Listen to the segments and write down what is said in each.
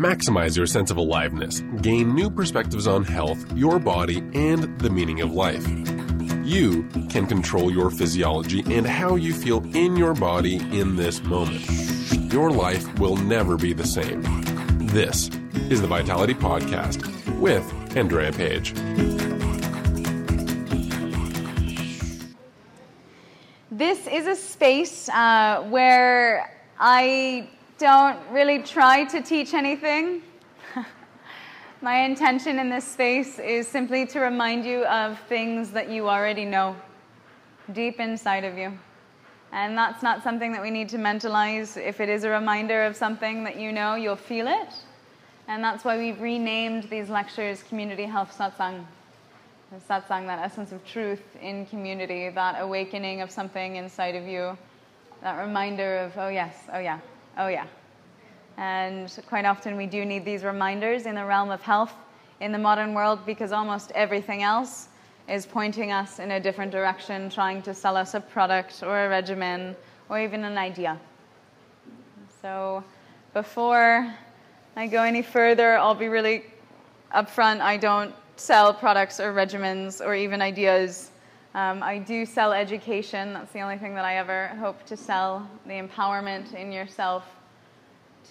Maximize your sense of aliveness, gain new perspectives on health, your body, and the meaning of life. You can control your physiology and how you feel in your body in this moment. Your life will never be the same. This is the Vitality Podcast with Andrea Page. This is a space uh, where I don't really try to teach anything. My intention in this space is simply to remind you of things that you already know deep inside of you. And that's not something that we need to mentalize. If it is a reminder of something that you know, you'll feel it. And that's why we've renamed these lectures Community Health Satsang. The satsang, that essence of truth in community, that awakening of something inside of you, that reminder of, oh yes, oh yeah, oh yeah. And quite often we do need these reminders in the realm of health in the modern world because almost everything else is pointing us in a different direction, trying to sell us a product or a regimen or even an idea. So before I go any further, I'll be really upfront. I don't sell products or regimens or even ideas. Um, I do sell education. That's the only thing that I ever hope to sell the empowerment in yourself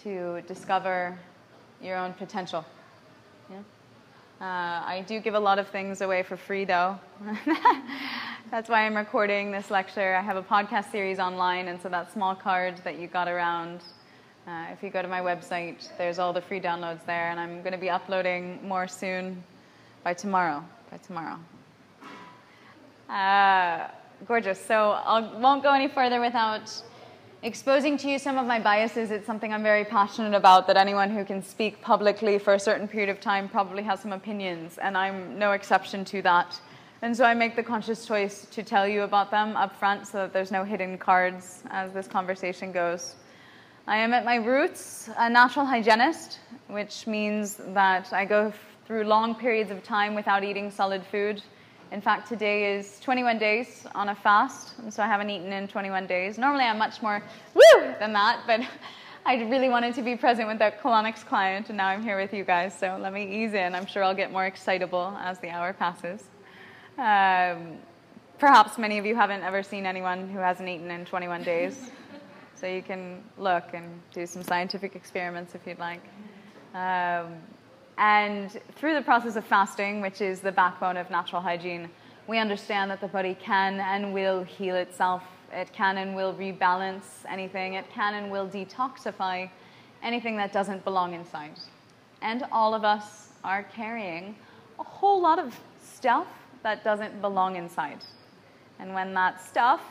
to discover your own potential. Yeah? Uh, I do give a lot of things away for free, though. that's why I'm recording this lecture. I have a podcast series online, and so that small card that you got around, uh, if you go to my website, there's all the free downloads there, and I'm going to be uploading more soon by tomorrow. By tomorrow. Uh, gorgeous. So I won't go any further without exposing to you some of my biases. It's something I'm very passionate about. That anyone who can speak publicly for a certain period of time probably has some opinions, and I'm no exception to that. And so I make the conscious choice to tell you about them up front so that there's no hidden cards as this conversation goes. I am at my roots a natural hygienist, which means that I go through long periods of time without eating solid food. In fact, today is 21 days on a fast, and so I haven't eaten in 21 days. Normally, I'm much more woo than that, but I really wanted to be present with that colonics client, and now I'm here with you guys. So let me ease in. I'm sure I'll get more excitable as the hour passes. Um, perhaps many of you haven't ever seen anyone who hasn't eaten in 21 days, so you can look and do some scientific experiments if you'd like. Um, and through the process of fasting, which is the backbone of natural hygiene, we understand that the body can and will heal itself. It can and will rebalance anything. It can and will detoxify anything that doesn't belong inside. And all of us are carrying a whole lot of stuff that doesn't belong inside. And when that stuff,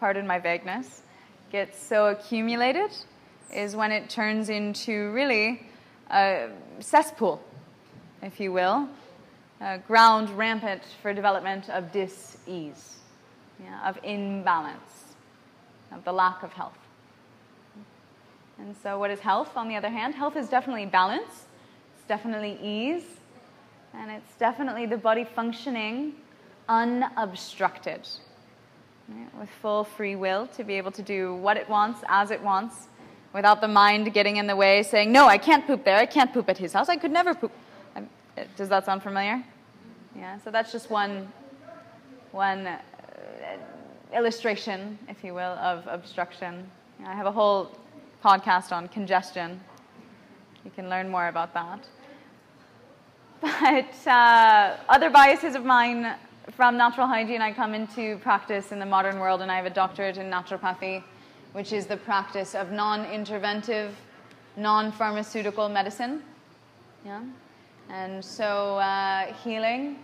pardon my vagueness, gets so accumulated, is when it turns into really a cesspool, if you will, a ground rampant for development of dis-ease, yeah, of imbalance, of the lack of health. And so, what is health, on the other hand? Health is definitely balance, it's definitely ease, and it's definitely the body functioning unobstructed, right, with full free will to be able to do what it wants, as it wants, without the mind getting in the way, saying, No, I can't poop there. I can't poop at his house. I could never poop. Does that sound familiar? Yeah, so that's just one, one uh, illustration, if you will, of obstruction. I have a whole podcast on congestion. You can learn more about that. But uh, other biases of mine from natural hygiene, I come into practice in the modern world, and I have a doctorate in naturopathy which is the practice of non interventive, non pharmaceutical medicine. Yeah? And so, uh, healing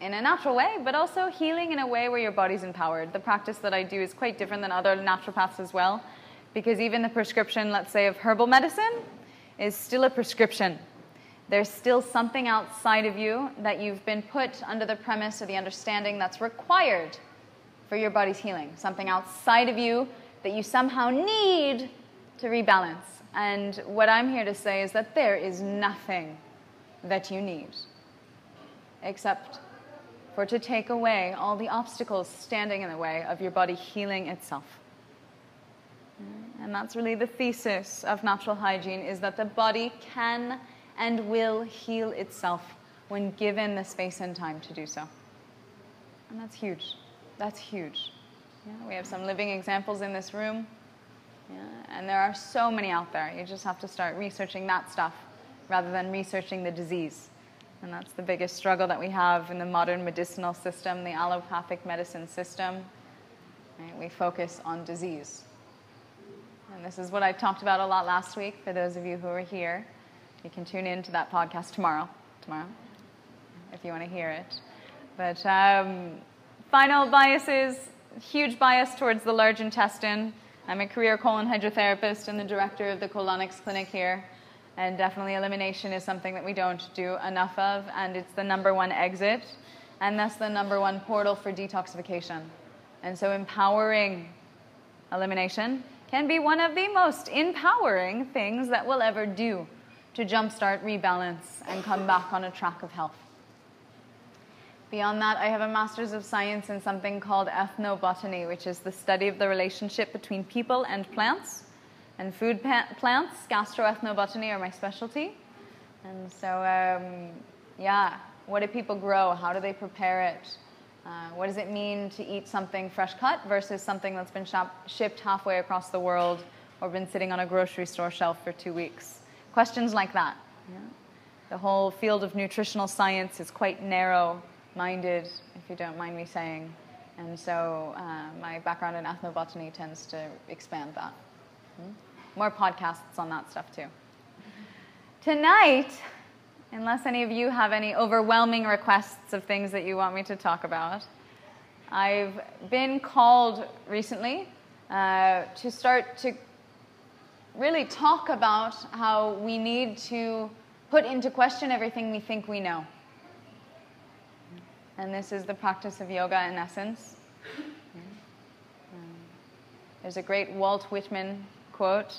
in a natural way, but also healing in a way where your body's empowered. The practice that I do is quite different than other naturopaths as well, because even the prescription, let's say, of herbal medicine is still a prescription. There's still something outside of you that you've been put under the premise or the understanding that's required for your body's healing. Something outside of you that you somehow need to rebalance. And what I'm here to say is that there is nothing that you need except for to take away all the obstacles standing in the way of your body healing itself. And that's really the thesis of natural hygiene is that the body can and will heal itself when given the space and time to do so. And that's huge. That's huge. Yeah, we have some living examples in this room. Yeah, and there are so many out there. You just have to start researching that stuff rather than researching the disease. And that's the biggest struggle that we have in the modern medicinal system, the allopathic medicine system. Right? We focus on disease. And this is what I talked about a lot last week for those of you who are here. You can tune in to that podcast tomorrow, tomorrow, if you want to hear it. But um, final biases, huge bias towards the large intestine. I'm a career colon hydrotherapist and the director of the colonics clinic here. And definitely elimination is something that we don't do enough of, and it's the number one exit, and that's the number one portal for detoxification. And so empowering elimination can be one of the most empowering things that we'll ever do to jumpstart, rebalance, and come back on a track of health. Beyond that, I have a Master's of Science in something called ethnobotany, which is the study of the relationship between people and plants. And food plants, gastroethnobotany, are my specialty. And so, um, yeah, what do people grow? How do they prepare it? Uh, what does it mean to eat something fresh cut versus something that's been shop- shipped halfway across the world or been sitting on a grocery store shelf for two weeks? Questions like that. Yeah. The whole field of nutritional science is quite narrow minded, if you don't mind me saying. And so uh, my background in ethnobotany tends to expand that. Hmm? More podcasts on that stuff too. Tonight, unless any of you have any overwhelming requests of things that you want me to talk about, I've been called recently uh, to start to really talk about how we need to put into question everything we think we know. And this is the practice of yoga in essence. There's a great Walt Whitman quote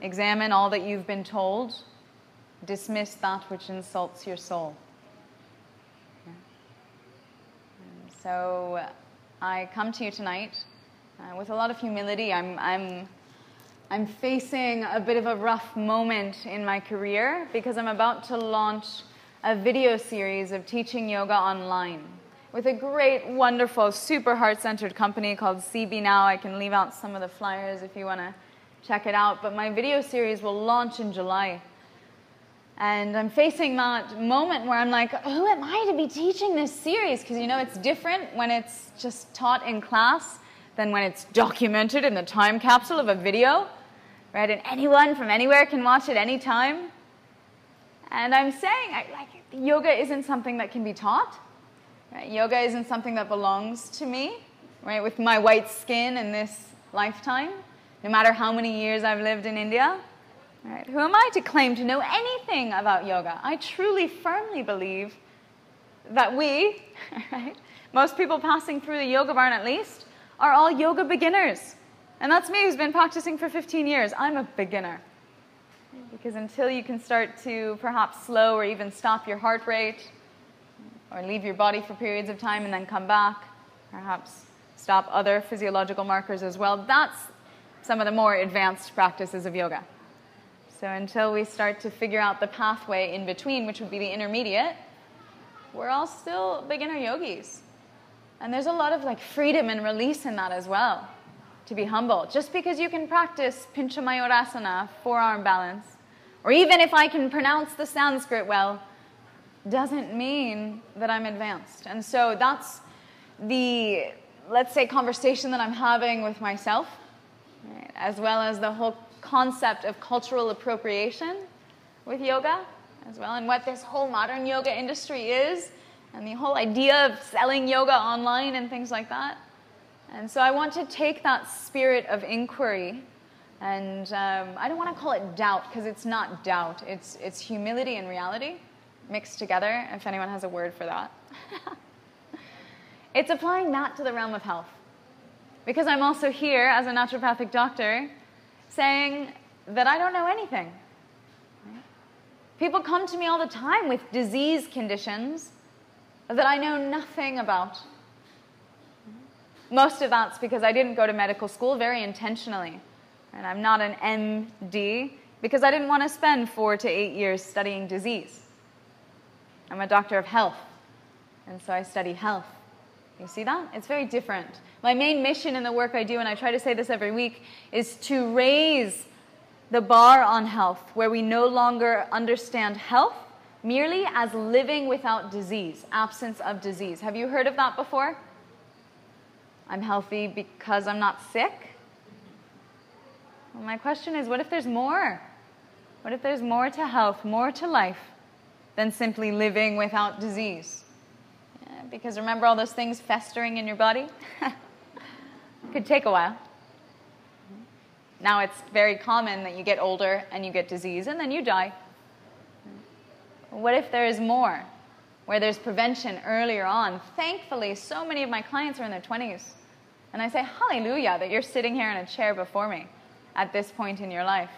Examine all that you've been told, dismiss that which insults your soul. So I come to you tonight uh, with a lot of humility. I'm, I'm, I'm facing a bit of a rough moment in my career because I'm about to launch a video series of teaching yoga online with a great, wonderful, super heart centered company called CB Now. I can leave out some of the flyers if you want to check it out. But my video series will launch in July. And I'm facing that moment where I'm like, who am I to be teaching this series? Because you know, it's different when it's just taught in class than when it's documented in the time capsule of a video, right? And anyone from anywhere can watch it anytime. And I'm saying, like, yoga isn't something that can be taught. Right? Yoga isn't something that belongs to me, right? With my white skin in this lifetime, no matter how many years I've lived in India. Right? Who am I to claim to know anything about yoga? I truly, firmly believe that we, right, most people passing through the yoga barn at least, are all yoga beginners. And that's me who's been practicing for 15 years. I'm a beginner. Because until you can start to perhaps slow or even stop your heart rate, or leave your body for periods of time and then come back, perhaps stop other physiological markers as well, that's some of the more advanced practices of yoga. So until we start to figure out the pathway in between, which would be the intermediate, we're all still beginner yogis. And there's a lot of like freedom and release in that as well to be humble. Just because you can practice Pincha Mayurasana, forearm balance, or even if I can pronounce the Sanskrit well, doesn't mean that I'm advanced. And so that's the, let's say, conversation that I'm having with myself, right? as well as the whole concept of cultural appropriation with yoga, as well, and what this whole modern yoga industry is, and the whole idea of selling yoga online and things like that. And so I want to take that spirit of inquiry, and um, I don't want to call it doubt because it's not doubt, it's, it's humility and reality mixed together, if anyone has a word for that. it's applying that to the realm of health. Because I'm also here as a naturopathic doctor saying that I don't know anything. People come to me all the time with disease conditions that I know nothing about most of that's because I didn't go to medical school very intentionally. And I'm not an MD because I didn't want to spend four to eight years studying disease. I'm a doctor of health, and so I study health. You see that? It's very different. My main mission in the work I do, and I try to say this every week, is to raise the bar on health, where we no longer understand health merely as living without disease, absence of disease. Have you heard of that before? I'm healthy because I'm not sick? Well, my question is what if there's more? What if there's more to health, more to life than simply living without disease? Yeah, because remember all those things festering in your body? Could take a while. Now it's very common that you get older and you get disease and then you die. What if there is more? Where there's prevention earlier on. Thankfully, so many of my clients are in their 20s. And I say, Hallelujah, that you're sitting here in a chair before me at this point in your life.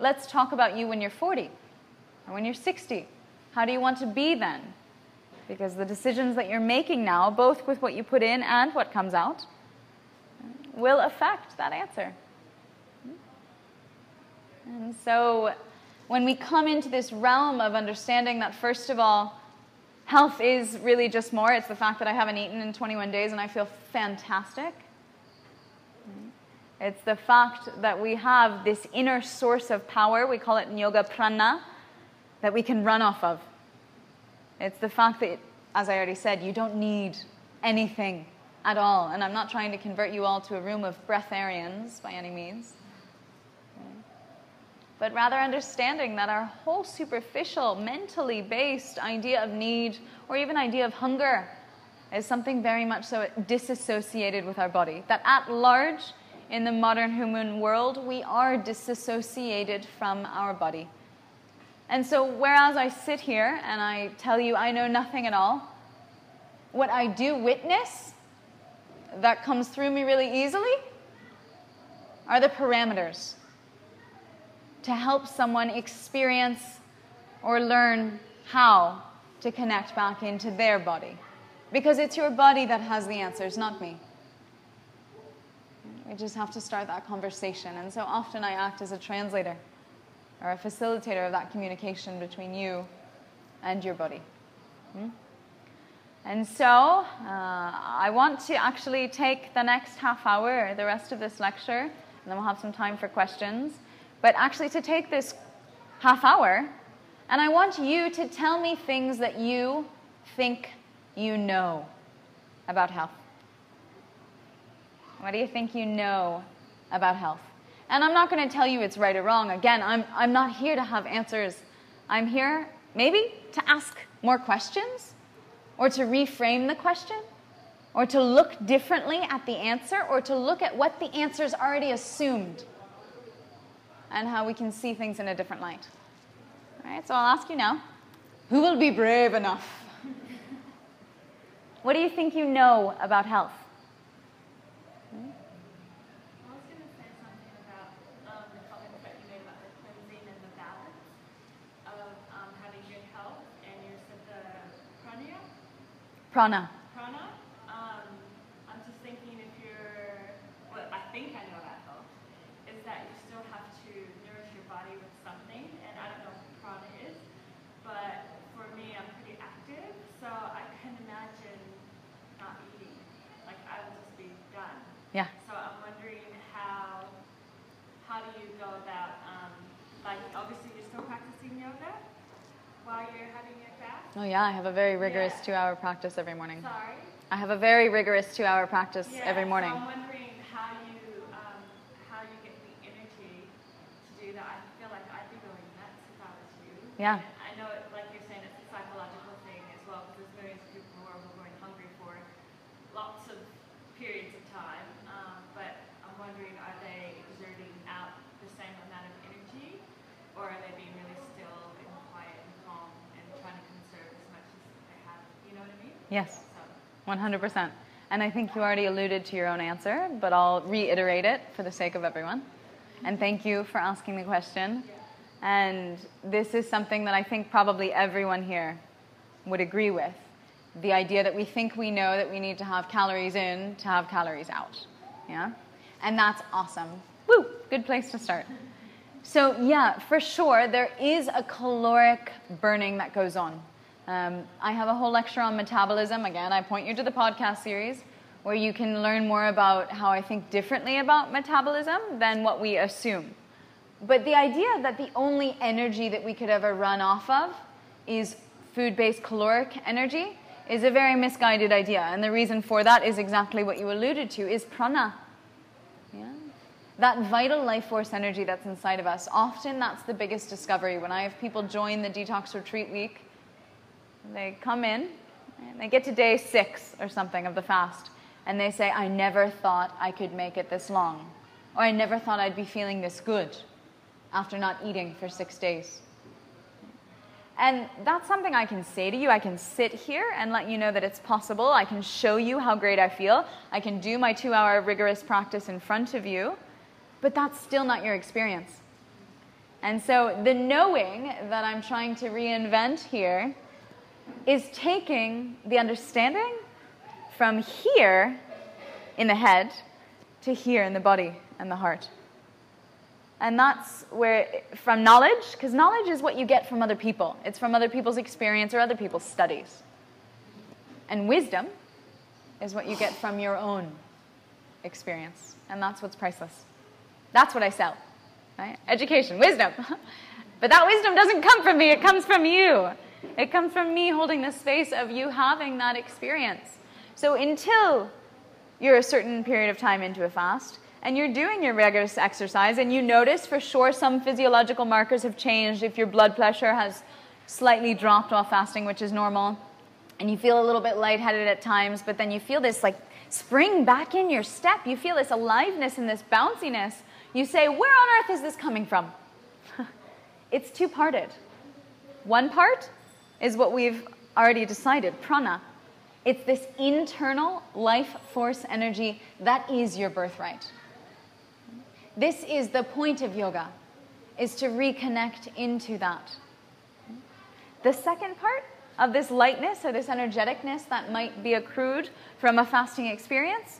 Let's talk about you when you're 40 or when you're 60. How do you want to be then? Because the decisions that you're making now, both with what you put in and what comes out, will affect that answer. And so when we come into this realm of understanding that, first of all, health is really just more, it's the fact that I haven't eaten in 21 days and I feel fantastic. It's the fact that we have this inner source of power, we call it in yoga prana, that we can run off of. It's the fact that, as I already said, you don't need anything at all. And I'm not trying to convert you all to a room of breatharians by any means but rather understanding that our whole superficial, mentally based idea of need or even idea of hunger is something very much so disassociated with our body. That at large, in the modern human world, we are disassociated from our body. And so, whereas I sit here and I tell you I know nothing at all, what I do witness that comes through me really easily are the parameters to help someone experience or learn how to connect back into their body. Because it's your body that has the answers, not me. We just have to start that conversation. And so often I act as a translator or a facilitator of that communication between you and your body. Hmm? And so uh, I want to actually take the next half hour, the rest of this lecture, and then we'll have some time for questions but actually to take this half hour and I want you to tell me things that you think you know about health. What do you think you know about health? And I'm not going to tell you it's right or wrong. Again, I'm, I'm not here to have answers. I'm here maybe to ask more questions or to reframe the question or to look differently at the answer or to look at what the answer's already assumed and how we can see things in a different light. All right, so I'll ask you now who will be brave enough? what do you think you know about health? Prana. Yeah. So I'm wondering how how do you go about um, like obviously you're still practicing yoga while you're having your fast. Oh yeah, I have a very rigorous yeah. two-hour practice every morning. Sorry. I have a very rigorous two-hour practice yeah, every morning. So I'm wondering how you um, how you get the energy to do that. I feel like I'd be going nuts if I was you. Yeah. I know, it, like you're saying, it's a psychological thing as well because there's millions of people who are going hungry for lots of periods of time. Um, but I'm wondering, are they exerting out the same amount of energy, or are they being really still and quiet and calm and trying to conserve as much as they have? You know what I mean? Yes. 100%. And I think you already alluded to your own answer, but I'll reiterate it for the sake of everyone. And thank you for asking the question. And this is something that I think probably everyone here would agree with the idea that we think we know that we need to have calories in to have calories out. Yeah? And that's awesome. Woo! Good place to start. So, yeah, for sure, there is a caloric burning that goes on. Um, I have a whole lecture on metabolism. Again, I point you to the podcast series where you can learn more about how I think differently about metabolism than what we assume. But the idea that the only energy that we could ever run off of is food based caloric energy is a very misguided idea. And the reason for that is exactly what you alluded to is prana. Yeah? That vital life force energy that's inside of us. Often that's the biggest discovery. When I have people join the detox retreat week, they come in and they get to day six or something of the fast and they say, I never thought I could make it this long. Or I never thought I'd be feeling this good after not eating for six days. And that's something I can say to you. I can sit here and let you know that it's possible. I can show you how great I feel. I can do my two hour rigorous practice in front of you, but that's still not your experience. And so the knowing that I'm trying to reinvent here is taking the understanding from here in the head to here in the body and the heart. And that's where, from knowledge, because knowledge is what you get from other people. It's from other people's experience or other people's studies. And wisdom is what you get from your own experience. And that's what's priceless. That's what I sell. Right? Education, wisdom. but that wisdom doesn't come from me, it comes from you. It comes from me holding the space of you having that experience. So until you're a certain period of time into a fast, and you're doing your rigorous exercise and you notice for sure some physiological markers have changed if your blood pressure has slightly dropped while fasting which is normal and you feel a little bit lightheaded at times but then you feel this like spring back in your step you feel this aliveness and this bounciness you say where on earth is this coming from it's two parted one part is what we've already decided prana it's this internal life force energy that is your birthright this is the point of yoga, is to reconnect into that. The second part of this lightness or this energeticness that might be accrued from a fasting experience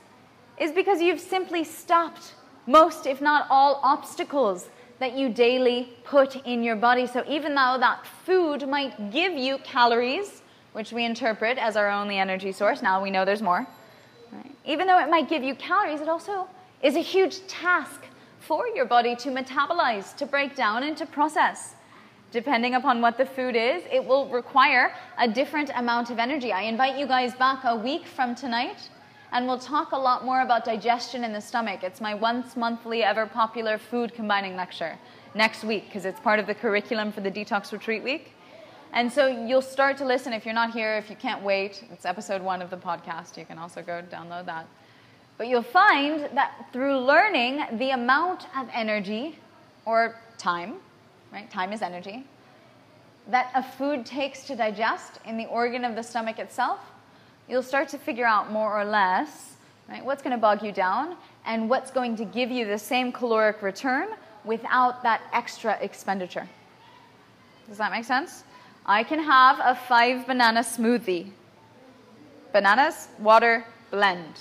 is because you've simply stopped most, if not all, obstacles that you daily put in your body. So even though that food might give you calories, which we interpret as our only energy source, now we know there's more. Right? Even though it might give you calories, it also is a huge task for your body to metabolize, to break down, and to process. Depending upon what the food is, it will require a different amount of energy. I invite you guys back a week from tonight, and we'll talk a lot more about digestion in the stomach. It's my once monthly, ever popular food combining lecture next week because it's part of the curriculum for the Detox Retreat Week. And so you'll start to listen if you're not here, if you can't wait. It's episode one of the podcast. You can also go download that. But you'll find that through learning the amount of energy or time, right? Time is energy, that a food takes to digest in the organ of the stomach itself, you'll start to figure out more or less right, what's going to bog you down and what's going to give you the same caloric return without that extra expenditure. Does that make sense? I can have a five banana smoothie. Bananas, water, blend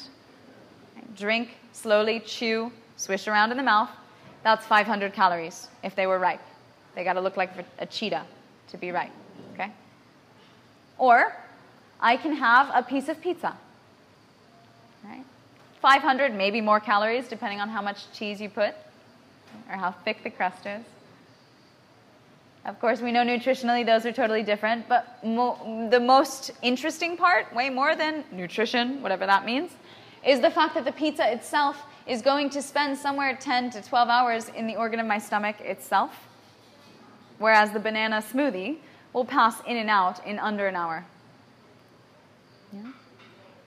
drink, slowly chew, swish around in the mouth. That's 500 calories if they were ripe. They got to look like a cheetah to be ripe. Okay? Or I can have a piece of pizza. Right? 500, maybe more calories, depending on how much cheese you put or how thick the crust is. Of course, we know nutritionally those are totally different, but mo- the most interesting part, way more than nutrition, whatever that means, is the fact that the pizza itself is going to spend somewhere 10 to 12 hours in the organ of my stomach itself, whereas the banana smoothie will pass in and out in under an hour. Yeah?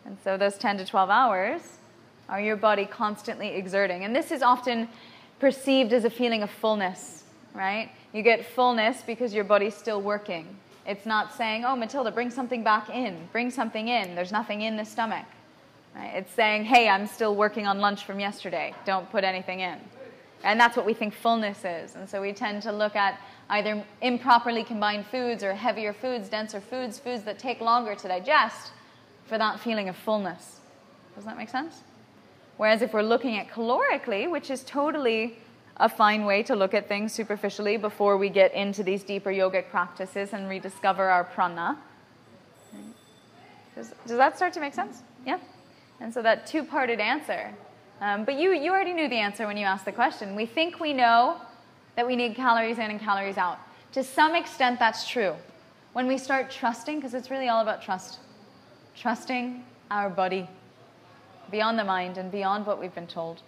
And so those 10 to 12 hours are your body constantly exerting. And this is often perceived as a feeling of fullness, right? You get fullness because your body's still working. It's not saying, oh, Matilda, bring something back in, bring something in. There's nothing in the stomach. Right? It's saying, hey, I'm still working on lunch from yesterday. Don't put anything in. And that's what we think fullness is. And so we tend to look at either improperly combined foods or heavier foods, denser foods, foods that take longer to digest, for that feeling of fullness. Does that make sense? Whereas if we're looking at calorically, which is totally a fine way to look at things superficially before we get into these deeper yogic practices and rediscover our prana. Does, does that start to make sense? Yeah? And so that two parted answer. Um, but you, you already knew the answer when you asked the question. We think we know that we need calories in and calories out. To some extent, that's true. When we start trusting, because it's really all about trust, trusting our body beyond the mind and beyond what we've been told.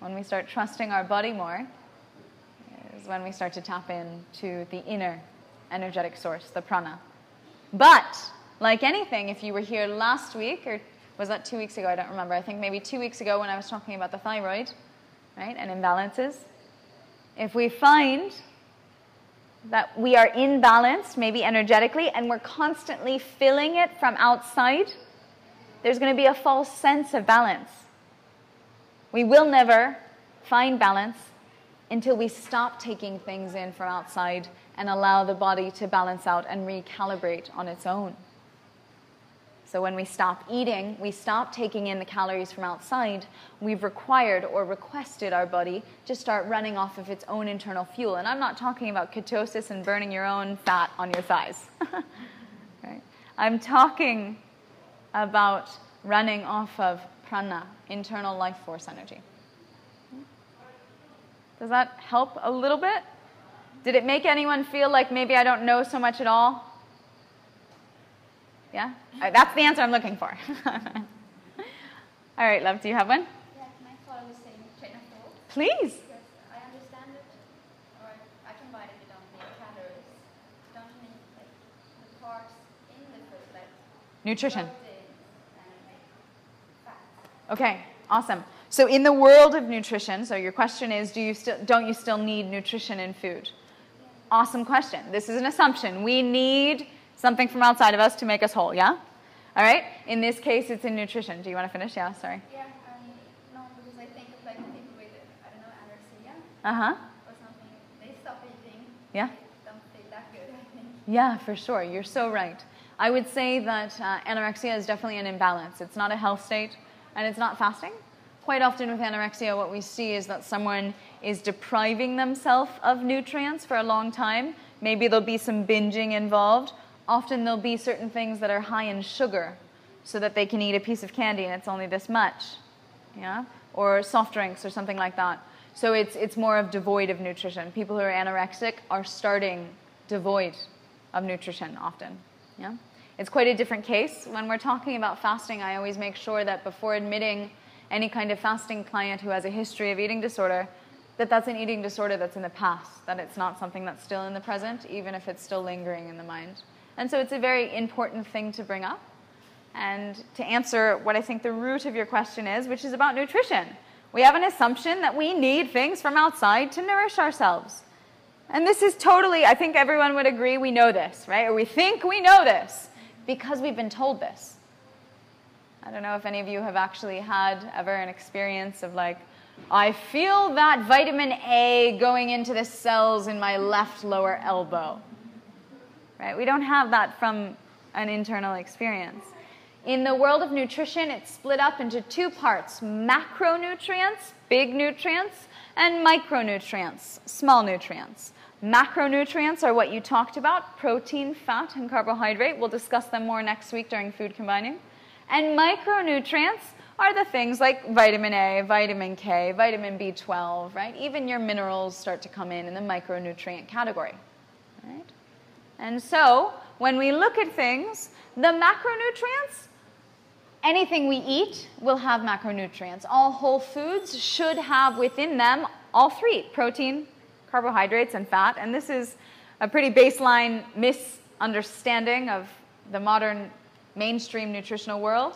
When we start trusting our body more, is when we start to tap into the inner energetic source, the prana. But, like anything, if you were here last week, or was that two weeks ago? I don't remember. I think maybe two weeks ago when I was talking about the thyroid, right, and imbalances. If we find that we are imbalanced, maybe energetically, and we're constantly filling it from outside, there's going to be a false sense of balance. We will never find balance until we stop taking things in from outside and allow the body to balance out and recalibrate on its own. So, when we stop eating, we stop taking in the calories from outside, we've required or requested our body to start running off of its own internal fuel. And I'm not talking about ketosis and burning your own fat on your thighs. right? I'm talking about running off of prana, internal life force energy. Does that help a little bit? Did it make anyone feel like maybe I don't know so much at all? Yeah? Right, that's the answer I'm looking for. all right, love, do you have one? Yeah, can I follow the same train of thought? Please. I understand it, or I can buy that you don't need calories. Don't you need like the parts in the food, like Nutrition. proteins and like fats? Okay, awesome. So in the world of nutrition, so your question is, do you still don't you still need nutrition in food? Awesome question. This is an assumption. We need something from outside of us to make us whole, yeah? All right? In this case, it's in nutrition. Do you want to finish? Yeah, sorry. Yeah, um, no, because I think of like people with, I don't know, anorexia Uh-huh. or something. They stop eating. Yeah. They don't feel that good, I think. Yeah, for sure. You're so right. I would say that uh, anorexia is definitely an imbalance. It's not a health state, and it's not fasting. Quite often with anorexia, what we see is that someone is depriving themselves of nutrients for a long time. Maybe there'll be some binging involved. Often there'll be certain things that are high in sugar, so that they can eat a piece of candy and it's only this much, yeah, or soft drinks or something like that. So it's it's more of devoid of nutrition. People who are anorexic are starting devoid of nutrition often. Yeah? It's quite a different case. When we're talking about fasting, I always make sure that before admitting any kind of fasting client who has a history of eating disorder, that that's an eating disorder that's in the past, that it's not something that's still in the present, even if it's still lingering in the mind. And so it's a very important thing to bring up. And to answer what I think the root of your question is, which is about nutrition. We have an assumption that we need things from outside to nourish ourselves. And this is totally, I think everyone would agree we know this, right? Or we think we know this because we've been told this. I don't know if any of you have actually had ever an experience of like, I feel that vitamin A going into the cells in my left lower elbow. Right? We don't have that from an internal experience. In the world of nutrition, it's split up into two parts macronutrients, big nutrients, and micronutrients, small nutrients. Macronutrients are what you talked about protein, fat, and carbohydrate. We'll discuss them more next week during food combining. And micronutrients are the things like vitamin A, vitamin K, vitamin B12, right? Even your minerals start to come in in the micronutrient category, right? And so, when we look at things, the macronutrients, anything we eat will have macronutrients. All whole foods should have within them all three protein, carbohydrates, and fat. And this is a pretty baseline misunderstanding of the modern mainstream nutritional world.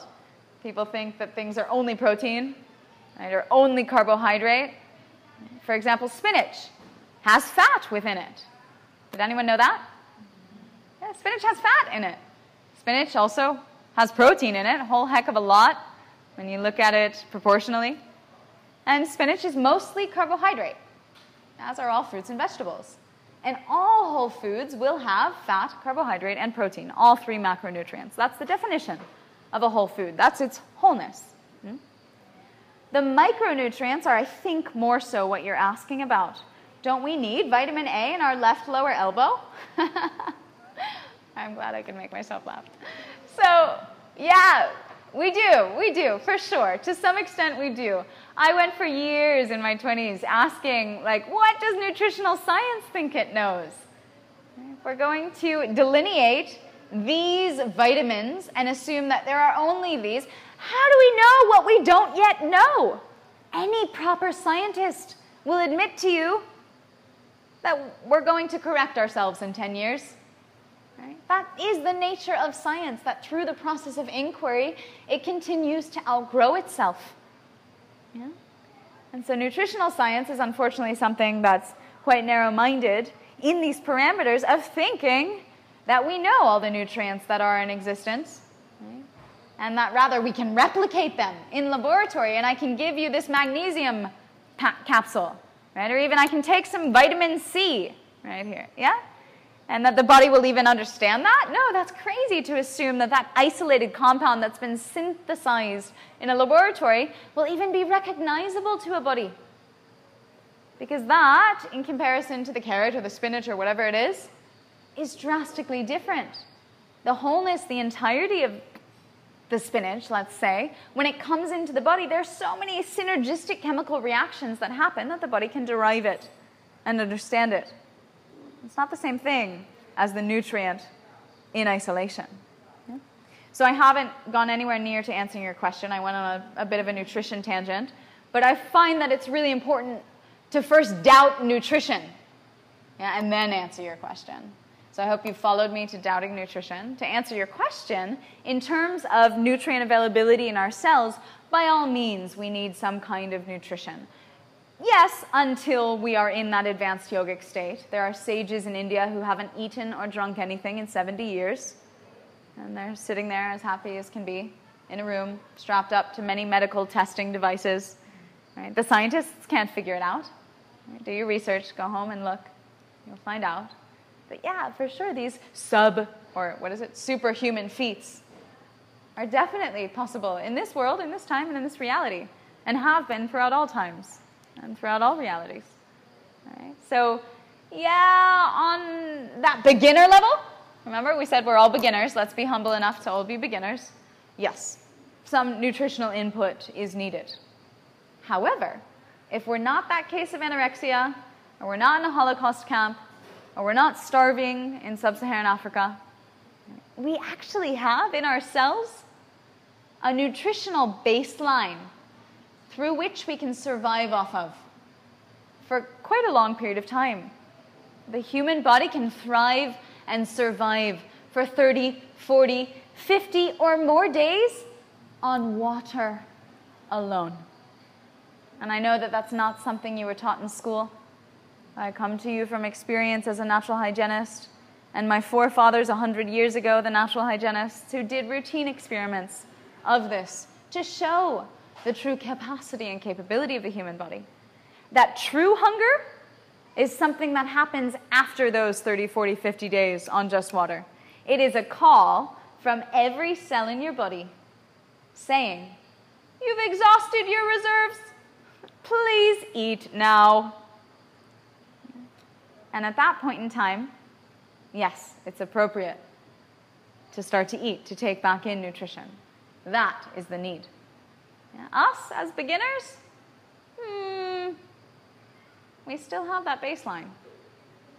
People think that things are only protein, right, or only carbohydrate. For example, spinach has fat within it. Did anyone know that? Yeah, spinach has fat in it. Spinach also has protein in it, a whole heck of a lot when you look at it proportionally. And spinach is mostly carbohydrate, as are all fruits and vegetables. And all whole foods will have fat, carbohydrate, and protein, all three macronutrients. That's the definition of a whole food. That's its wholeness. Hmm? The micronutrients are, I think, more so what you're asking about. Don't we need vitamin A in our left lower elbow? I'm glad I can make myself laugh. So, yeah, we do, we do, for sure. To some extent, we do. I went for years in my 20s asking, like, what does nutritional science think it knows? We're going to delineate these vitamins and assume that there are only these. How do we know what we don't yet know? Any proper scientist will admit to you that we're going to correct ourselves in 10 years. Right? That is the nature of science, that through the process of inquiry, it continues to outgrow itself. Yeah? And so, nutritional science is unfortunately something that's quite narrow minded in these parameters of thinking that we know all the nutrients that are in existence. Right? And that rather we can replicate them in laboratory, and I can give you this magnesium capsule, right? Or even I can take some vitamin C right here, yeah? And that the body will even understand that? No, that's crazy to assume that that isolated compound that's been synthesized in a laboratory will even be recognizable to a body. Because that, in comparison to the carrot or the spinach or whatever it is, is drastically different. The wholeness, the entirety of the spinach, let's say, when it comes into the body, there's so many synergistic chemical reactions that happen that the body can derive it and understand it. It's not the same thing as the nutrient in isolation. So I haven't gone anywhere near to answering your question. I went on a, a bit of a nutrition tangent. But I find that it's really important to first doubt nutrition yeah, and then answer your question. So I hope you followed me to doubting nutrition. To answer your question, in terms of nutrient availability in our cells, by all means, we need some kind of nutrition. Yes, until we are in that advanced yogic state. There are sages in India who haven't eaten or drunk anything in 70 years, and they're sitting there as happy as can be in a room, strapped up to many medical testing devices. Right? The scientists can't figure it out. Right? Do your research, go home and look. You'll find out. But yeah, for sure, these sub, or what is it, superhuman feats are definitely possible in this world, in this time, and in this reality, and have been throughout all times and throughout all realities. Right? So, yeah, on that beginner level, remember we said we're all beginners. Let's be humble enough to all be beginners. Yes, some nutritional input is needed. However, if we're not that case of anorexia, or we're not in a Holocaust camp, or we're not starving in sub Saharan Africa, we actually have in ourselves a nutritional baseline through which we can survive off of for quite a long period of time. The human body can thrive and survive for 30, 40, 50 or more days on water alone. And I know that that's not something you were taught in school. I come to you from experience as a natural hygienist, and my forefathers, 100 years ago, the natural hygienists, who did routine experiments of this to show the true capacity and capability of the human body. That true hunger is something that happens after those 30, 40, 50 days on just water. It is a call from every cell in your body saying, You've exhausted your reserves. Please eat now. And at that point in time, yes, it's appropriate to start to eat, to take back in nutrition. That is the need. Yeah, us as beginners, hmm, we still have that baseline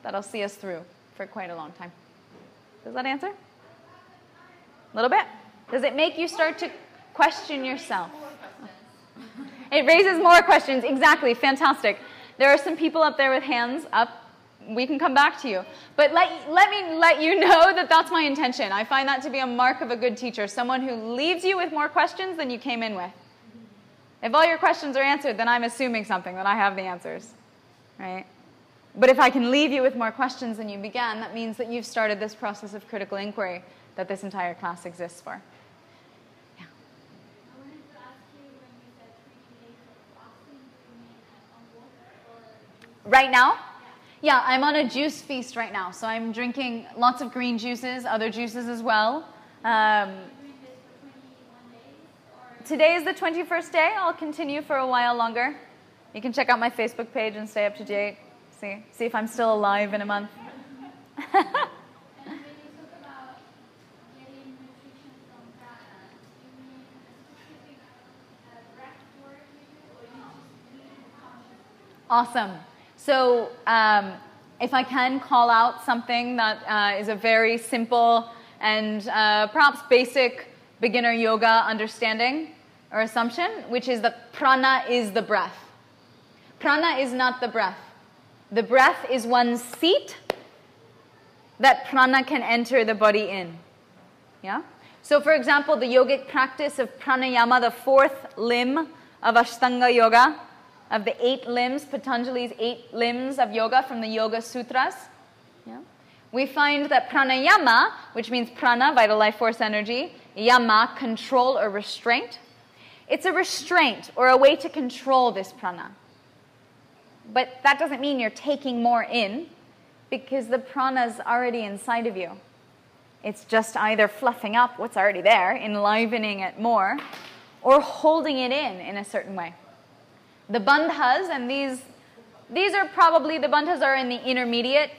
that'll see us through for quite a long time. Does that answer? A little bit? Does it make you start to question yourself? It raises more questions. Exactly. Fantastic. There are some people up there with hands up we can come back to you. But let, let me let you know that that's my intention. I find that to be a mark of a good teacher, someone who leaves you with more questions than you came in with. If all your questions are answered, then I'm assuming something, that I have the answers, right? But if I can leave you with more questions than you began, that means that you've started this process of critical inquiry that this entire class exists for. Yeah. Right now? Yeah, I'm on a juice feast right now. So I'm drinking lots of green juices, other juices as well. Um, today is the 21st day. I'll continue for a while longer. You can check out my Facebook page and stay up to date. See, see if I'm still alive in a month. Awesome. So, um, if I can call out something that uh, is a very simple and uh, perhaps basic beginner yoga understanding or assumption, which is that prana is the breath. Prana is not the breath. The breath is one seat that prana can enter the body in. Yeah? So, for example, the yogic practice of pranayama, the fourth limb of Ashtanga Yoga, of the eight limbs, Patanjali's eight limbs of yoga from the Yoga Sutras, yeah? we find that pranayama, which means prana, vital life force energy, yama, control or restraint, it's a restraint or a way to control this prana. But that doesn't mean you're taking more in because the prana's already inside of you. It's just either fluffing up what's already there, enlivening it more, or holding it in in a certain way. The bandhas, and these, these are probably, the bandhas are in the intermediate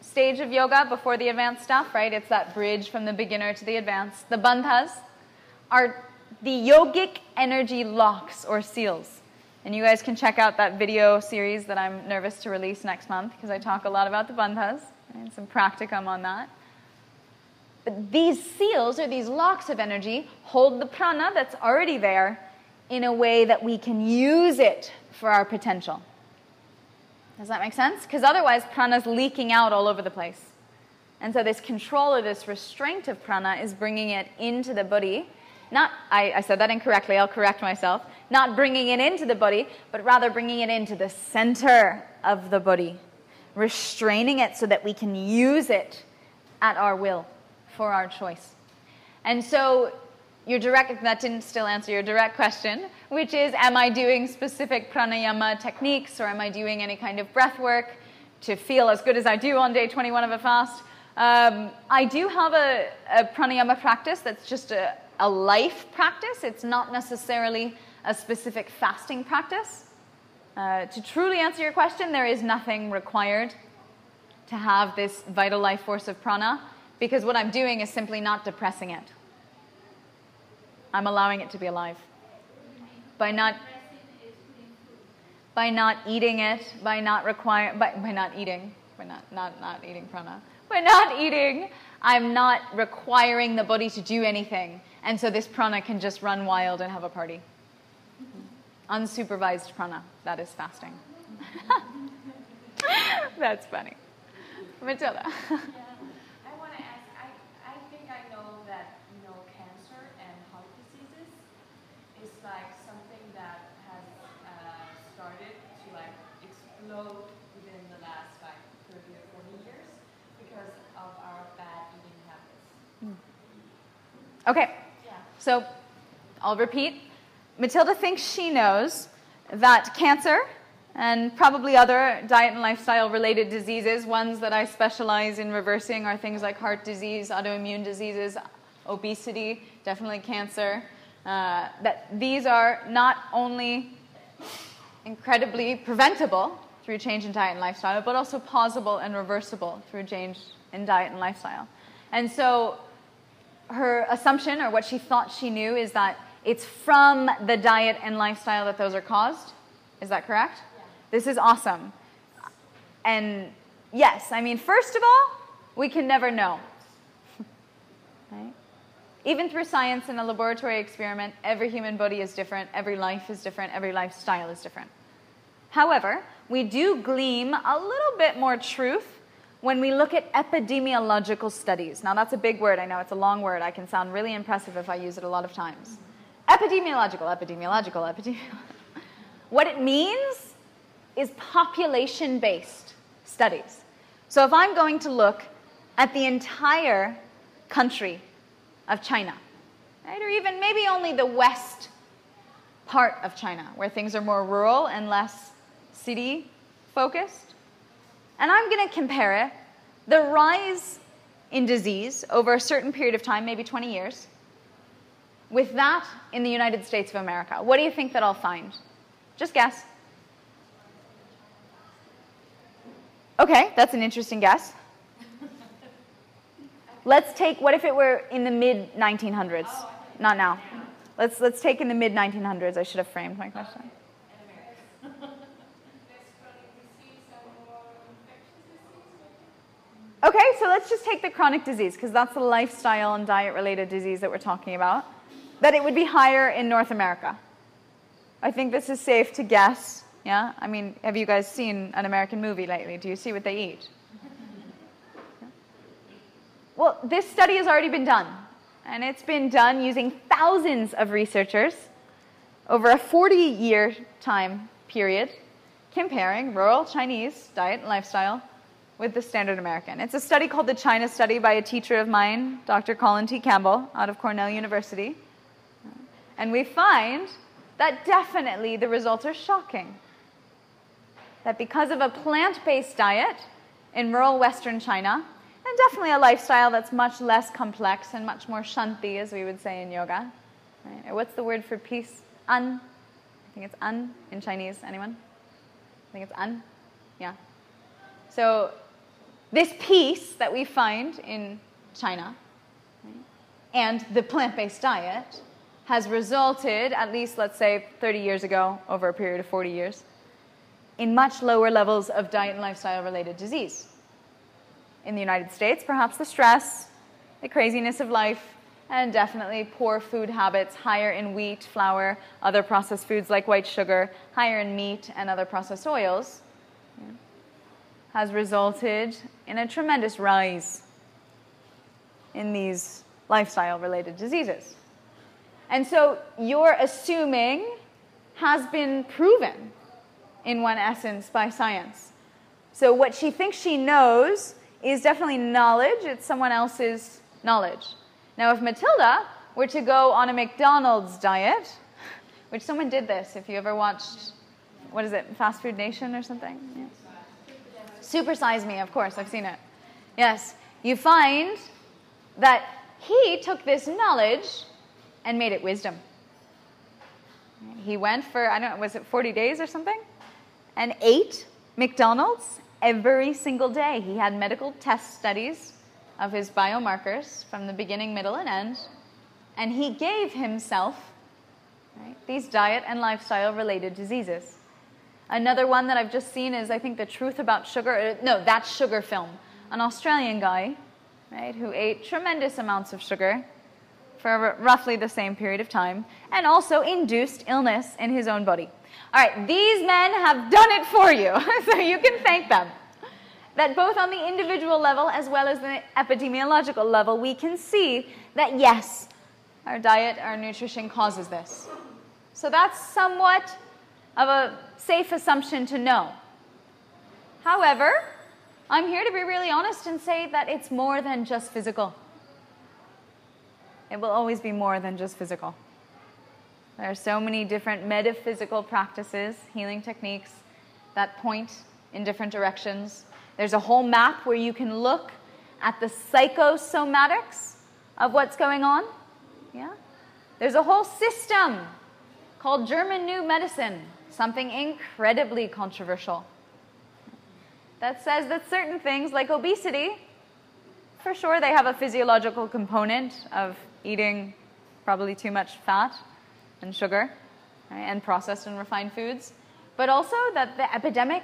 stage of yoga before the advanced stuff, right? It's that bridge from the beginner to the advanced. The bandhas are the yogic energy locks or seals. And you guys can check out that video series that I'm nervous to release next month because I talk a lot about the bandhas and some practicum on that. But these seals or these locks of energy hold the prana that's already there in a way that we can use it for our potential. Does that make sense? Because otherwise, prana is leaking out all over the place. And so, this control or this restraint of prana is bringing it into the body. Not, I, I said that incorrectly, I'll correct myself. Not bringing it into the body, but rather bringing it into the center of the body, restraining it so that we can use it at our will for our choice. And so, your direct, that didn't still answer your direct question, which is Am I doing specific pranayama techniques or am I doing any kind of breath work to feel as good as I do on day 21 of a fast? Um, I do have a, a pranayama practice that's just a, a life practice, it's not necessarily a specific fasting practice. Uh, to truly answer your question, there is nothing required to have this vital life force of prana because what I'm doing is simply not depressing it. I'm allowing it to be alive. By not by not eating it, by not require by, by not eating, by not, not not eating prana. By not eating, I'm not requiring the body to do anything. And so this prana can just run wild and have a party. Unsupervised prana, that is fasting. That's funny. Matilda. Yeah, I want to ask. I I think I know that you know cancer and heart diseases is like something that has uh, started to like explode within the last like 30 or 40 years because of our bad eating habits. Okay, so I'll repeat. Matilda thinks she knows that cancer and probably other diet and lifestyle related diseases, ones that I specialize in reversing, are things like heart disease, autoimmune diseases, obesity, definitely cancer. Uh, that these are not only incredibly preventable through change in diet and lifestyle, but also possible and reversible through change in diet and lifestyle. And so her assumption or what she thought she knew is that it's from the diet and lifestyle that those are caused. Is that correct? This is awesome. And yes, I mean, first of all, we can never know. right? Even through science and a laboratory experiment, every human body is different, every life is different, every lifestyle is different. However, we do glean a little bit more truth when we look at epidemiological studies. Now, that's a big word. I know it's a long word. I can sound really impressive if I use it a lot of times. Epidemiological, epidemiological, epidemiological. What it means is population based studies. So, if I'm going to look at the entire country of China, right, or even maybe only the west part of China, where things are more rural and less city focused. And I'm going to compare it, the rise in disease over a certain period of time, maybe 20 years, with that in the United States of America? What do you think that I'll find? Just guess. Okay, that's an interesting guess. Let's take what if it were in the mid 1900s? Not now. Let's let's take in the mid 1900s. I should have framed my question. Less chronic disease and more infectious disease, maybe? Okay, so let's just take the chronic disease because that's the lifestyle and diet related disease that we're talking about. That it would be higher in North America. I think this is safe to guess. Yeah? I mean, have you guys seen an American movie lately? Do you see what they eat? Well, this study has already been done, and it's been done using thousands of researchers over a 40 year time period, comparing rural Chinese diet and lifestyle with the standard American. It's a study called the China Study by a teacher of mine, Dr. Colin T. Campbell, out of Cornell University. And we find that definitely the results are shocking. That because of a plant based diet in rural Western China, and definitely a lifestyle that's much less complex and much more shanti, as we would say in yoga. Right? What's the word for peace? An. I think it's an in Chinese. Anyone? I think it's an. Yeah. So, this peace that we find in China right, and the plant based diet has resulted, at least let's say 30 years ago, over a period of 40 years, in much lower levels of diet and lifestyle related disease. In the United States, perhaps the stress, the craziness of life, and definitely poor food habits, higher in wheat, flour, other processed foods like white sugar, higher in meat and other processed oils, has resulted in a tremendous rise in these lifestyle related diseases. And so you're assuming has been proven in one essence by science. So what she thinks she knows is definitely knowledge, it's someone else's knowledge. Now, if Matilda were to go on a McDonald's diet, which someone did this, if you ever watched, what is it, Fast Food Nation or something? Yeah. Super Size Me, of course, I've seen it. Yes, you find that he took this knowledge and made it wisdom. He went for, I don't know, was it 40 days or something? And ate McDonald's every single day. He had medical test studies of his biomarkers from the beginning, middle, and end. And he gave himself right, these diet and lifestyle related diseases. Another one that I've just seen is, I think, The Truth About Sugar. Uh, no, that's Sugar Film. An Australian guy, right, who ate tremendous amounts of sugar for roughly the same period of time and also induced illness in his own body. All right, these men have done it for you, so you can thank them. That both on the individual level as well as the epidemiological level, we can see that yes, our diet, our nutrition causes this. So that's somewhat of a safe assumption to know. However, I'm here to be really honest and say that it's more than just physical. It will always be more than just physical. There are so many different metaphysical practices, healing techniques that point in different directions. There's a whole map where you can look at the psychosomatics of what's going on. Yeah? There's a whole system called German New Medicine, something incredibly controversial, that says that certain things like obesity, for sure they have a physiological component of eating probably too much fat and sugar right, and processed and refined foods, but also that the epidemic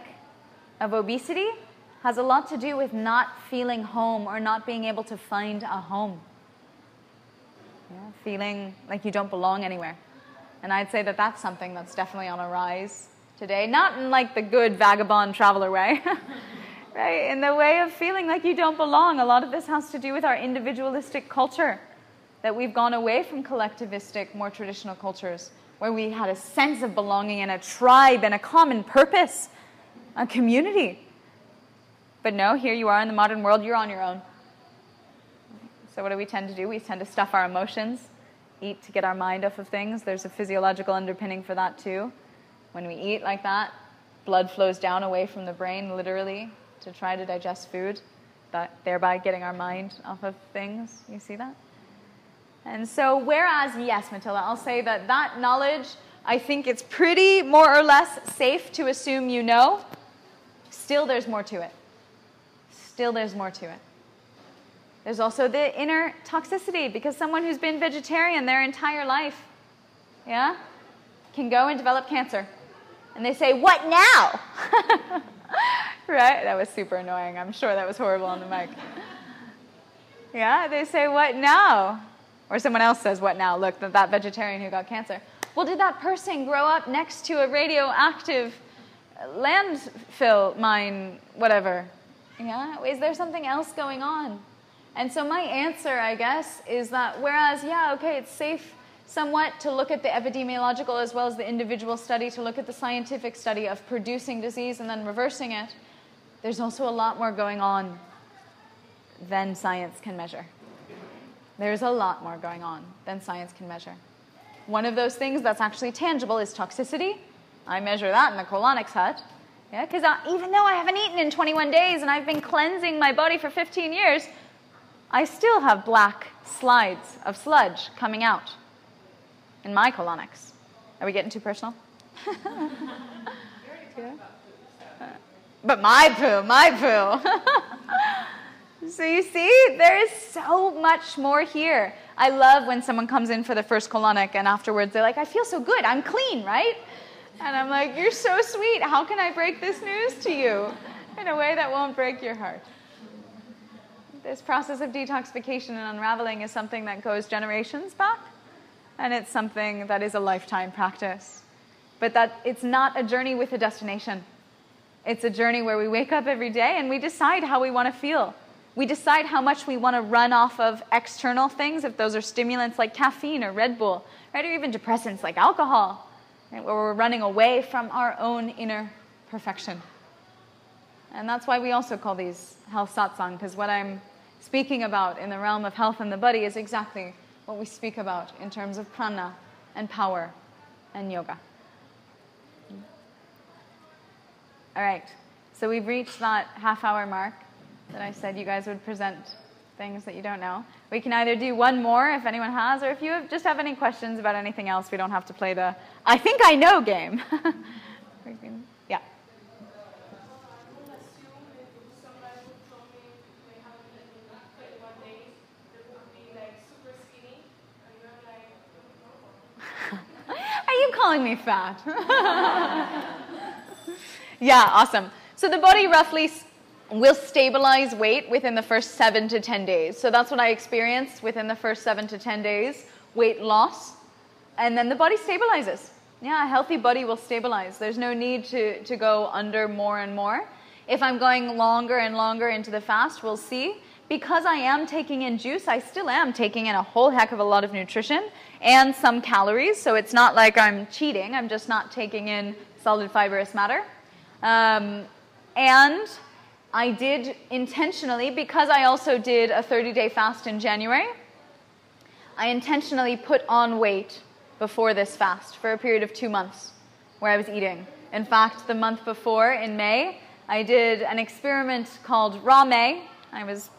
of obesity has a lot to do with not feeling home or not being able to find a home. Yeah, feeling like you don't belong anywhere. And I'd say that that's something that's definitely on a rise today, not in like the good vagabond traveler way. right? In the way of feeling like you don't belong. A lot of this has to do with our individualistic culture that we've gone away from collectivistic, more traditional cultures where we had a sense of belonging and a tribe and a common purpose, a community. But no, here you are in the modern world, you're on your own. So, what do we tend to do? We tend to stuff our emotions, eat to get our mind off of things. There's a physiological underpinning for that too. When we eat like that, blood flows down away from the brain, literally, to try to digest food, that, thereby getting our mind off of things. You see that? And so, whereas, yes, Matilda, I'll say that that knowledge, I think it's pretty more or less safe to assume you know, still there's more to it. Still there's more to it. There's also the inner toxicity because someone who's been vegetarian their entire life, yeah, can go and develop cancer. And they say, What now? right? That was super annoying. I'm sure that was horrible on the mic. Yeah, they say, What now? Or someone else says, What now? Look, that, that vegetarian who got cancer. Well, did that person grow up next to a radioactive landfill mine, whatever? Yeah, is there something else going on? And so, my answer, I guess, is that whereas, yeah, okay, it's safe somewhat to look at the epidemiological as well as the individual study, to look at the scientific study of producing disease and then reversing it, there's also a lot more going on than science can measure. There's a lot more going on than science can measure. One of those things that's actually tangible is toxicity. I measure that in the colonics hut. Yeah, because even though I haven't eaten in 21 days and I've been cleansing my body for 15 years, I still have black slides of sludge coming out in my colonics. Are we getting too personal? yeah. But my poo, my poo. so you see, there is so much more here. I love when someone comes in for the first colonic and afterwards they're like, I feel so good, I'm clean, right? And I'm like, You're so sweet. How can I break this news to you in a way that won't break your heart? This process of detoxification and unraveling is something that goes generations back, and it's something that is a lifetime practice. But that it's not a journey with a destination. It's a journey where we wake up every day and we decide how we want to feel. We decide how much we want to run off of external things, if those are stimulants like caffeine or Red Bull, right? Or even depressants like alcohol, right? where we're running away from our own inner perfection. And that's why we also call these health satsang, because what I'm speaking about in the realm of health and the body is exactly what we speak about in terms of prana and power and yoga. All right, so we've reached that half hour mark that I said you guys would present things that you don't know. We can either do one more if anyone has, or if you have, just have any questions about anything else, we don't have to play the I think I know game. yeah. Are you calling me fat? yeah, awesome. So the body roughly will stabilize weight within the first seven to 10 days. So that's what I experienced within the first seven to 10 days weight loss. And then the body stabilizes. Yeah, a healthy body will stabilize. There's no need to, to go under more and more. If I'm going longer and longer into the fast, we'll see. Because I am taking in juice, I still am taking in a whole heck of a lot of nutrition and some calories. So it's not like I'm cheating, I'm just not taking in solid fibrous matter. Um, and I did intentionally, because I also did a 30 day fast in January, I intentionally put on weight before this fast for a period of two months where I was eating. In fact, the month before, in May, I did an experiment called Raw May. I was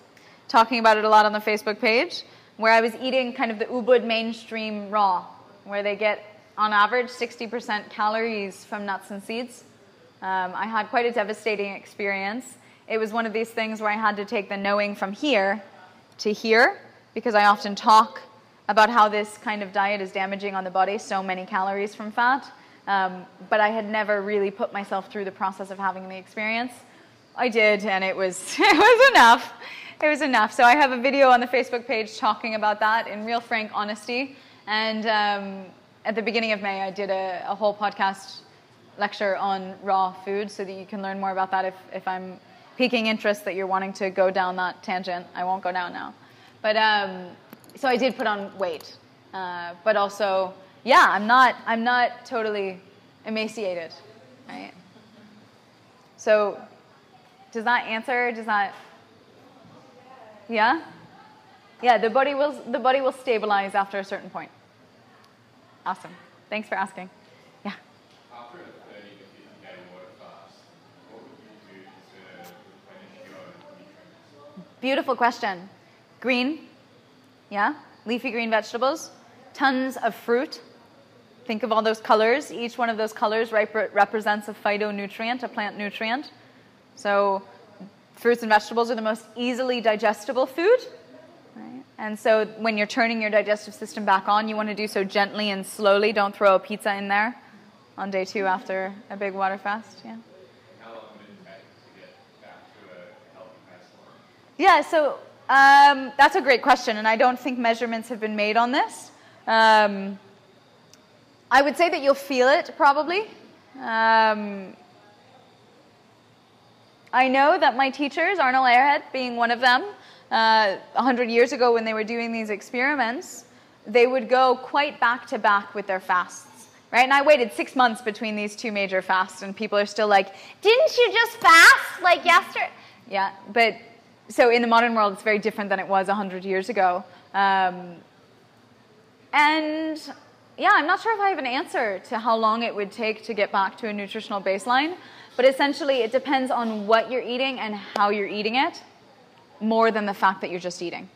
talking about it a lot on the Facebook page, where I was eating kind of the Ubud mainstream raw, where they get on average 60% calories from nuts and seeds. Um, I had quite a devastating experience it was one of these things where I had to take the knowing from here to here because I often talk about how this kind of diet is damaging on the body, so many calories from fat. Um, but I had never really put myself through the process of having the experience. I did, and it was it was enough. It was enough. So I have a video on the Facebook page talking about that in real frank honesty. And um, at the beginning of May, I did a, a whole podcast lecture on raw food, so that you can learn more about that if, if I'm piquing interest that you're wanting to go down that tangent. I won't go down now. But um, so I did put on weight, uh, but also, yeah, I'm not, I'm not totally emaciated, right? So, does that answer? Does that? Yeah, yeah. The body will, the body will stabilize after a certain point. Awesome. Thanks for asking. Yeah. Beautiful question. Green, yeah? leafy green vegetables, tons of fruit. Think of all those colors. Each one of those colors rep- represents a phytonutrient, a plant nutrient. So, fruits and vegetables are the most easily digestible food. Right? And so, when you're turning your digestive system back on, you want to do so gently and slowly. Don't throw a pizza in there on day two after a big water fast. Yeah. Yeah, so um, that's a great question, and I don't think measurements have been made on this. Um, I would say that you'll feel it probably. Um, I know that my teachers, Arnold Ehret being one of them, uh, 100 years ago when they were doing these experiments, they would go quite back to back with their fasts. Right? And I waited six months between these two major fasts, and people are still like, Didn't you just fast like yesterday? Yeah, but so in the modern world, it's very different than it was 100 years ago. Um, and yeah, I'm not sure if I have an answer to how long it would take to get back to a nutritional baseline, but essentially it depends on what you're eating and how you're eating it more than the fact that you're just eating.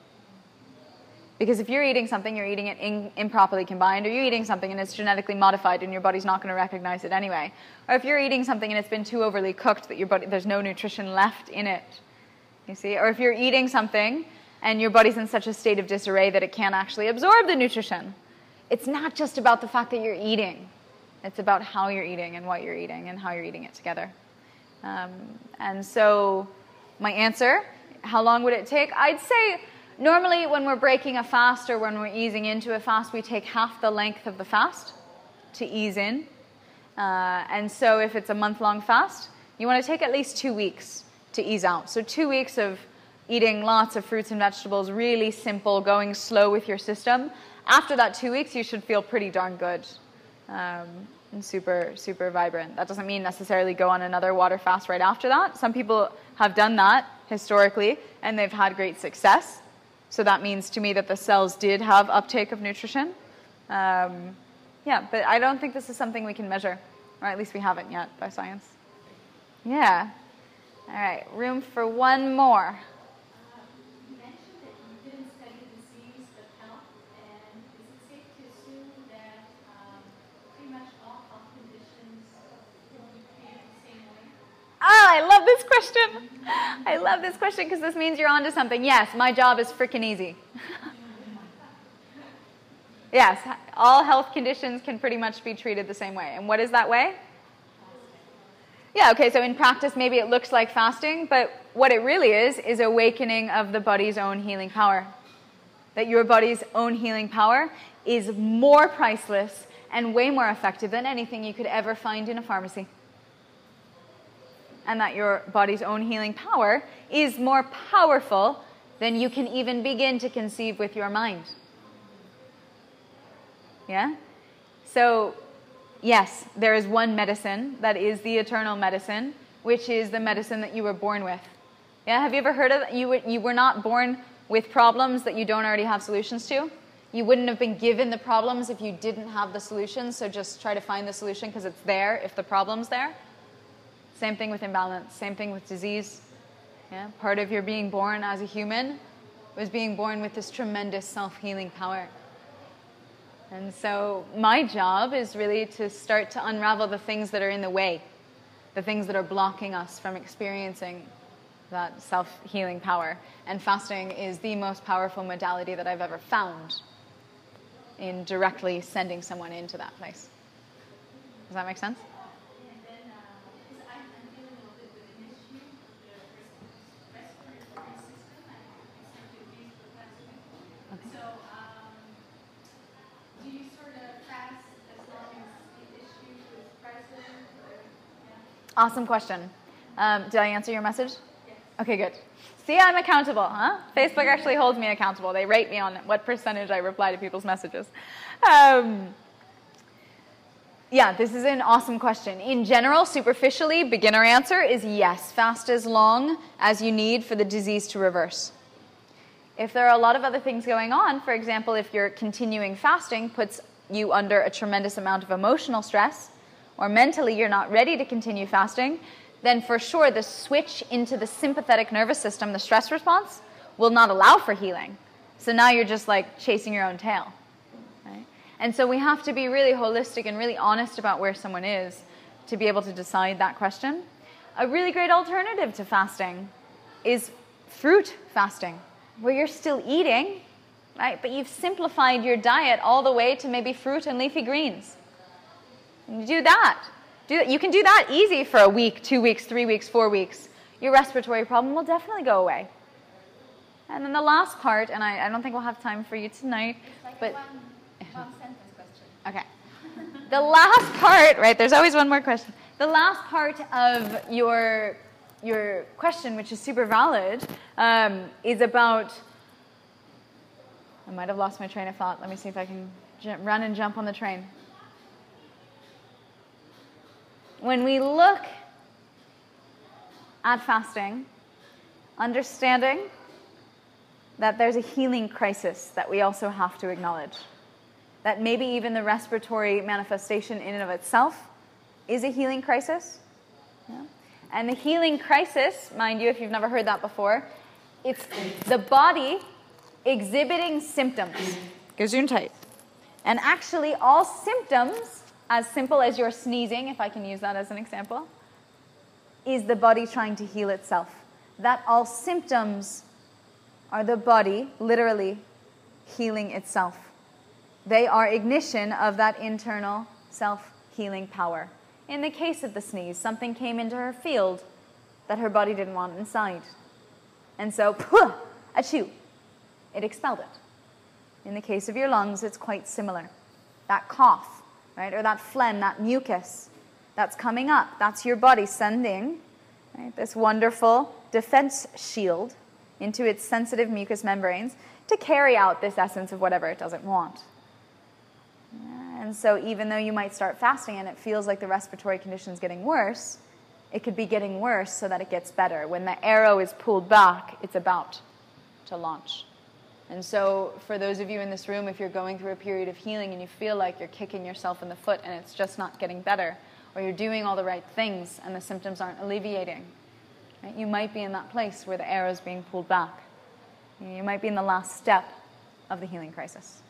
Because if you're eating something, you're eating it in, improperly combined, or you're eating something and it's genetically modified and your body's not going to recognize it anyway. Or if you're eating something and it's been too overly cooked that your body, there's no nutrition left in it, you see? Or if you're eating something and your body's in such a state of disarray that it can't actually absorb the nutrition. It's not just about the fact that you're eating, it's about how you're eating and what you're eating and how you're eating it together. Um, and so, my answer how long would it take? I'd say normally when we're breaking a fast or when we're easing into a fast, we take half the length of the fast to ease in. Uh, and so, if it's a month long fast, you want to take at least two weeks to ease out. So, two weeks of eating lots of fruits and vegetables, really simple, going slow with your system. After that two weeks, you should feel pretty darn good um, and super, super vibrant. That doesn't mean necessarily go on another water fast right after that. Some people have done that historically and they've had great success. So that means to me that the cells did have uptake of nutrition. Um, yeah, but I don't think this is something we can measure, or at least we haven't yet by science. Yeah. All right, room for one more. You mentioned that you didn't study disease but health, and is it safe to assume that um, pretty much all health conditions can be treated the same Ah, I love this question. I love this question because this means you're onto something. Yes, my job is freaking easy. yes, all health conditions can pretty much be treated the same way. And what is that way? Yeah, okay, so in practice, maybe it looks like fasting, but what it really is, is awakening of the body's own healing power. That your body's own healing power is more priceless and way more effective than anything you could ever find in a pharmacy. And that your body's own healing power is more powerful than you can even begin to conceive with your mind. Yeah? So yes, there is one medicine that is the eternal medicine, which is the medicine that you were born with. Yeah, have you ever heard of? You were, you were not born with problems that you don't already have solutions to. You wouldn't have been given the problems if you didn't have the solutions, so just try to find the solution because it's there if the problem's there. Same thing with imbalance, same thing with disease. Yeah, part of your being born as a human was being born with this tremendous self healing power. And so my job is really to start to unravel the things that are in the way, the things that are blocking us from experiencing that self healing power. And fasting is the most powerful modality that I've ever found in directly sending someone into that place. Does that make sense? And then, because I'm, I'm dealing a little bit with an issue with the respiratory system, I essentially breathe for plastic. So, um, do you sort of fast as long as the issue is present, or, yeah? Awesome question. Um, did I answer your message? Okay, good. See, I'm accountable, huh? Facebook actually holds me accountable. They rate me on what percentage I reply to people's messages. Um, yeah, this is an awesome question. In general, superficially, beginner answer is yes, fast as long as you need for the disease to reverse. If there are a lot of other things going on, for example, if your continuing fasting puts you under a tremendous amount of emotional stress, or mentally you're not ready to continue fasting, then for sure the switch into the sympathetic nervous system, the stress response, will not allow for healing. So now you're just like chasing your own tail. Right? And so we have to be really holistic and really honest about where someone is to be able to decide that question. A really great alternative to fasting is fruit fasting, where you're still eating, right? But you've simplified your diet all the way to maybe fruit and leafy greens. And you do that. Do that. You can do that easy for a week, two weeks, three weeks, four weeks. Your respiratory problem will definitely go away. And then the last part, and I, I don't think we'll have time for you tonight, Like but one, one sentence question. Okay. The last part, right? There's always one more question. The last part of your your question, which is super valid, um, is about. I might have lost my train of thought. Let me see if I can j- run and jump on the train. When we look at fasting, understanding that there's a healing crisis that we also have to acknowledge that maybe even the respiratory manifestation in and of itself is a healing crisis. Yeah. And the healing crisis, mind you, if you've never heard that before, it's the body exhibiting symptoms. Gesundheit. And actually, all symptoms, as simple as your sneezing, if I can use that as an example, is the body trying to heal itself. That all symptoms are the body literally healing itself. They are ignition of that internal self healing power. In the case of the sneeze, something came into her field that her body didn't want inside. And so, puh, achoo, it expelled it. In the case of your lungs, it's quite similar. That cough, right, or that phlegm, that mucus that's coming up, that's your body sending right, this wonderful defense shield into its sensitive mucous membranes to carry out this essence of whatever it doesn't want. And so, even though you might start fasting and it feels like the respiratory condition is getting worse, it could be getting worse so that it gets better. When the arrow is pulled back, it's about to launch. And so, for those of you in this room, if you're going through a period of healing and you feel like you're kicking yourself in the foot and it's just not getting better, or you're doing all the right things and the symptoms aren't alleviating, right, you might be in that place where the arrow is being pulled back. You might be in the last step of the healing crisis.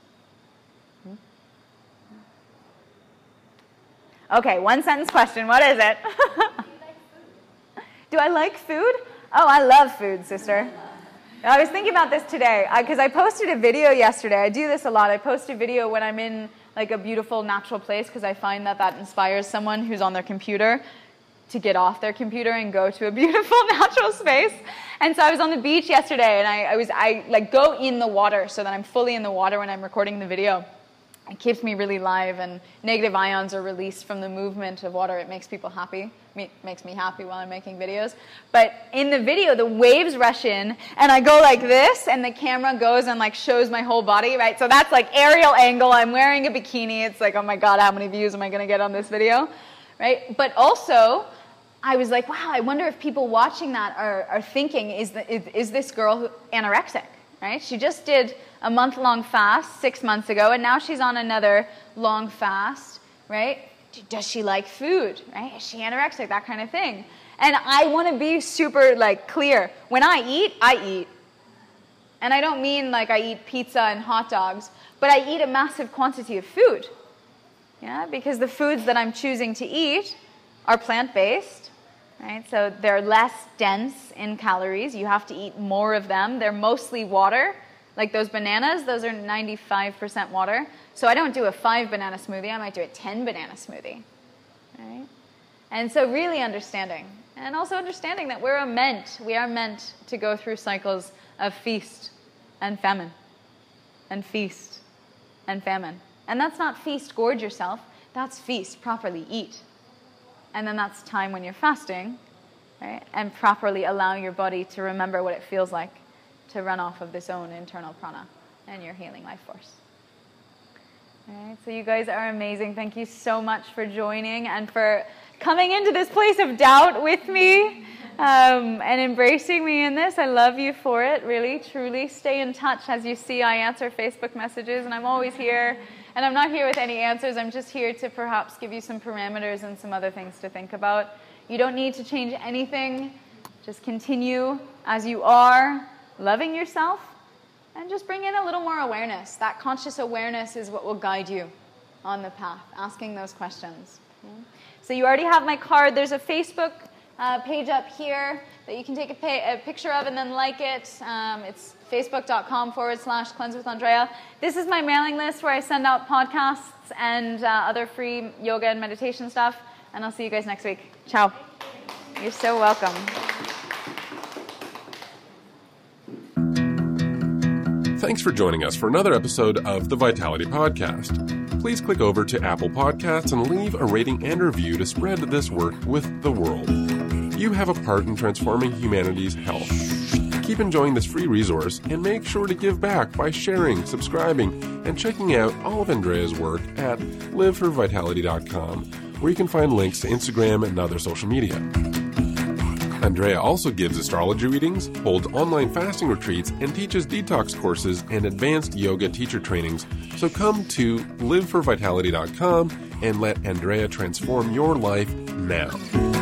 Okay, one sentence question. What is it? Do I like food? Oh, I love food, sister. I was thinking about this today because I, I, posted a video yesterday. I do this a lot. I post a video when I'm in like a beautiful natural place because I find that that inspires someone who's on their computer to get off their computer and go to a beautiful natural space. And so I was on the beach yesterday and I, I was I like go in the water so that I'm fully in the water when I'm recording the video it keeps me really live and negative ions are released from the movement of water. It makes people happy makes me happy while i'm making videos. But in the video the waves rush in and i go like this and the camera goes and like shows my whole body right? So that's like aerial angle. I'm wearing a bikini. It's like oh my god how many views am i going to get on this video right? But also i was like wow i wonder if people watching that are, are thinking is, the, is, is this girl anorexic right? She just did a month long fast six months ago, and now she's on another long fast, right? Does she like food, right? Is she anorexic, that kind of thing? And I want to be super like clear. When I eat, I eat. And I don't mean like I eat pizza and hot dogs, but I eat a massive quantity of food. Yeah, because the foods that I'm choosing to eat are plant-based, right? So they're less dense in calories. You have to eat more of them. They're mostly water. Like those bananas, those are 95% water. So I don't do a five banana smoothie, I might do a 10 banana smoothie. Right? And so really understanding. And also understanding that we're meant, we are meant to go through cycles of feast and famine. And feast and famine. And that's not feast, gorge yourself. That's feast, properly eat. And then that's time when you're fasting, right? And properly allow your body to remember what it feels like to run off of this own internal prana and your healing life force. All right, so you guys are amazing. Thank you so much for joining and for coming into this place of doubt with me um, and embracing me in this. I love you for it, really, truly. Stay in touch. As you see, I answer Facebook messages, and I'm always here. And I'm not here with any answers. I'm just here to perhaps give you some parameters and some other things to think about. You don't need to change anything. Just continue as you are loving yourself and just bring in a little more awareness. That conscious awareness is what will guide you on the path, asking those questions. So you already have my card. There's a Facebook uh, page up here that you can take a, pay, a picture of and then like it. Um, it's facebook.com forward slash cleanse with Andrea. This is my mailing list where I send out podcasts and uh, other free yoga and meditation stuff. And I'll see you guys next week. Ciao. You're so welcome. Thanks for joining us for another episode of the Vitality Podcast. Please click over to Apple Podcasts and leave a rating and review to spread this work with the world. You have a part in transforming humanity's health. Keep enjoying this free resource and make sure to give back by sharing, subscribing, and checking out all of Andrea's work at liveforvitality.com, where you can find links to Instagram and other social media. Andrea also gives astrology readings, holds online fasting retreats, and teaches detox courses and advanced yoga teacher trainings. So come to liveforvitality.com and let Andrea transform your life now.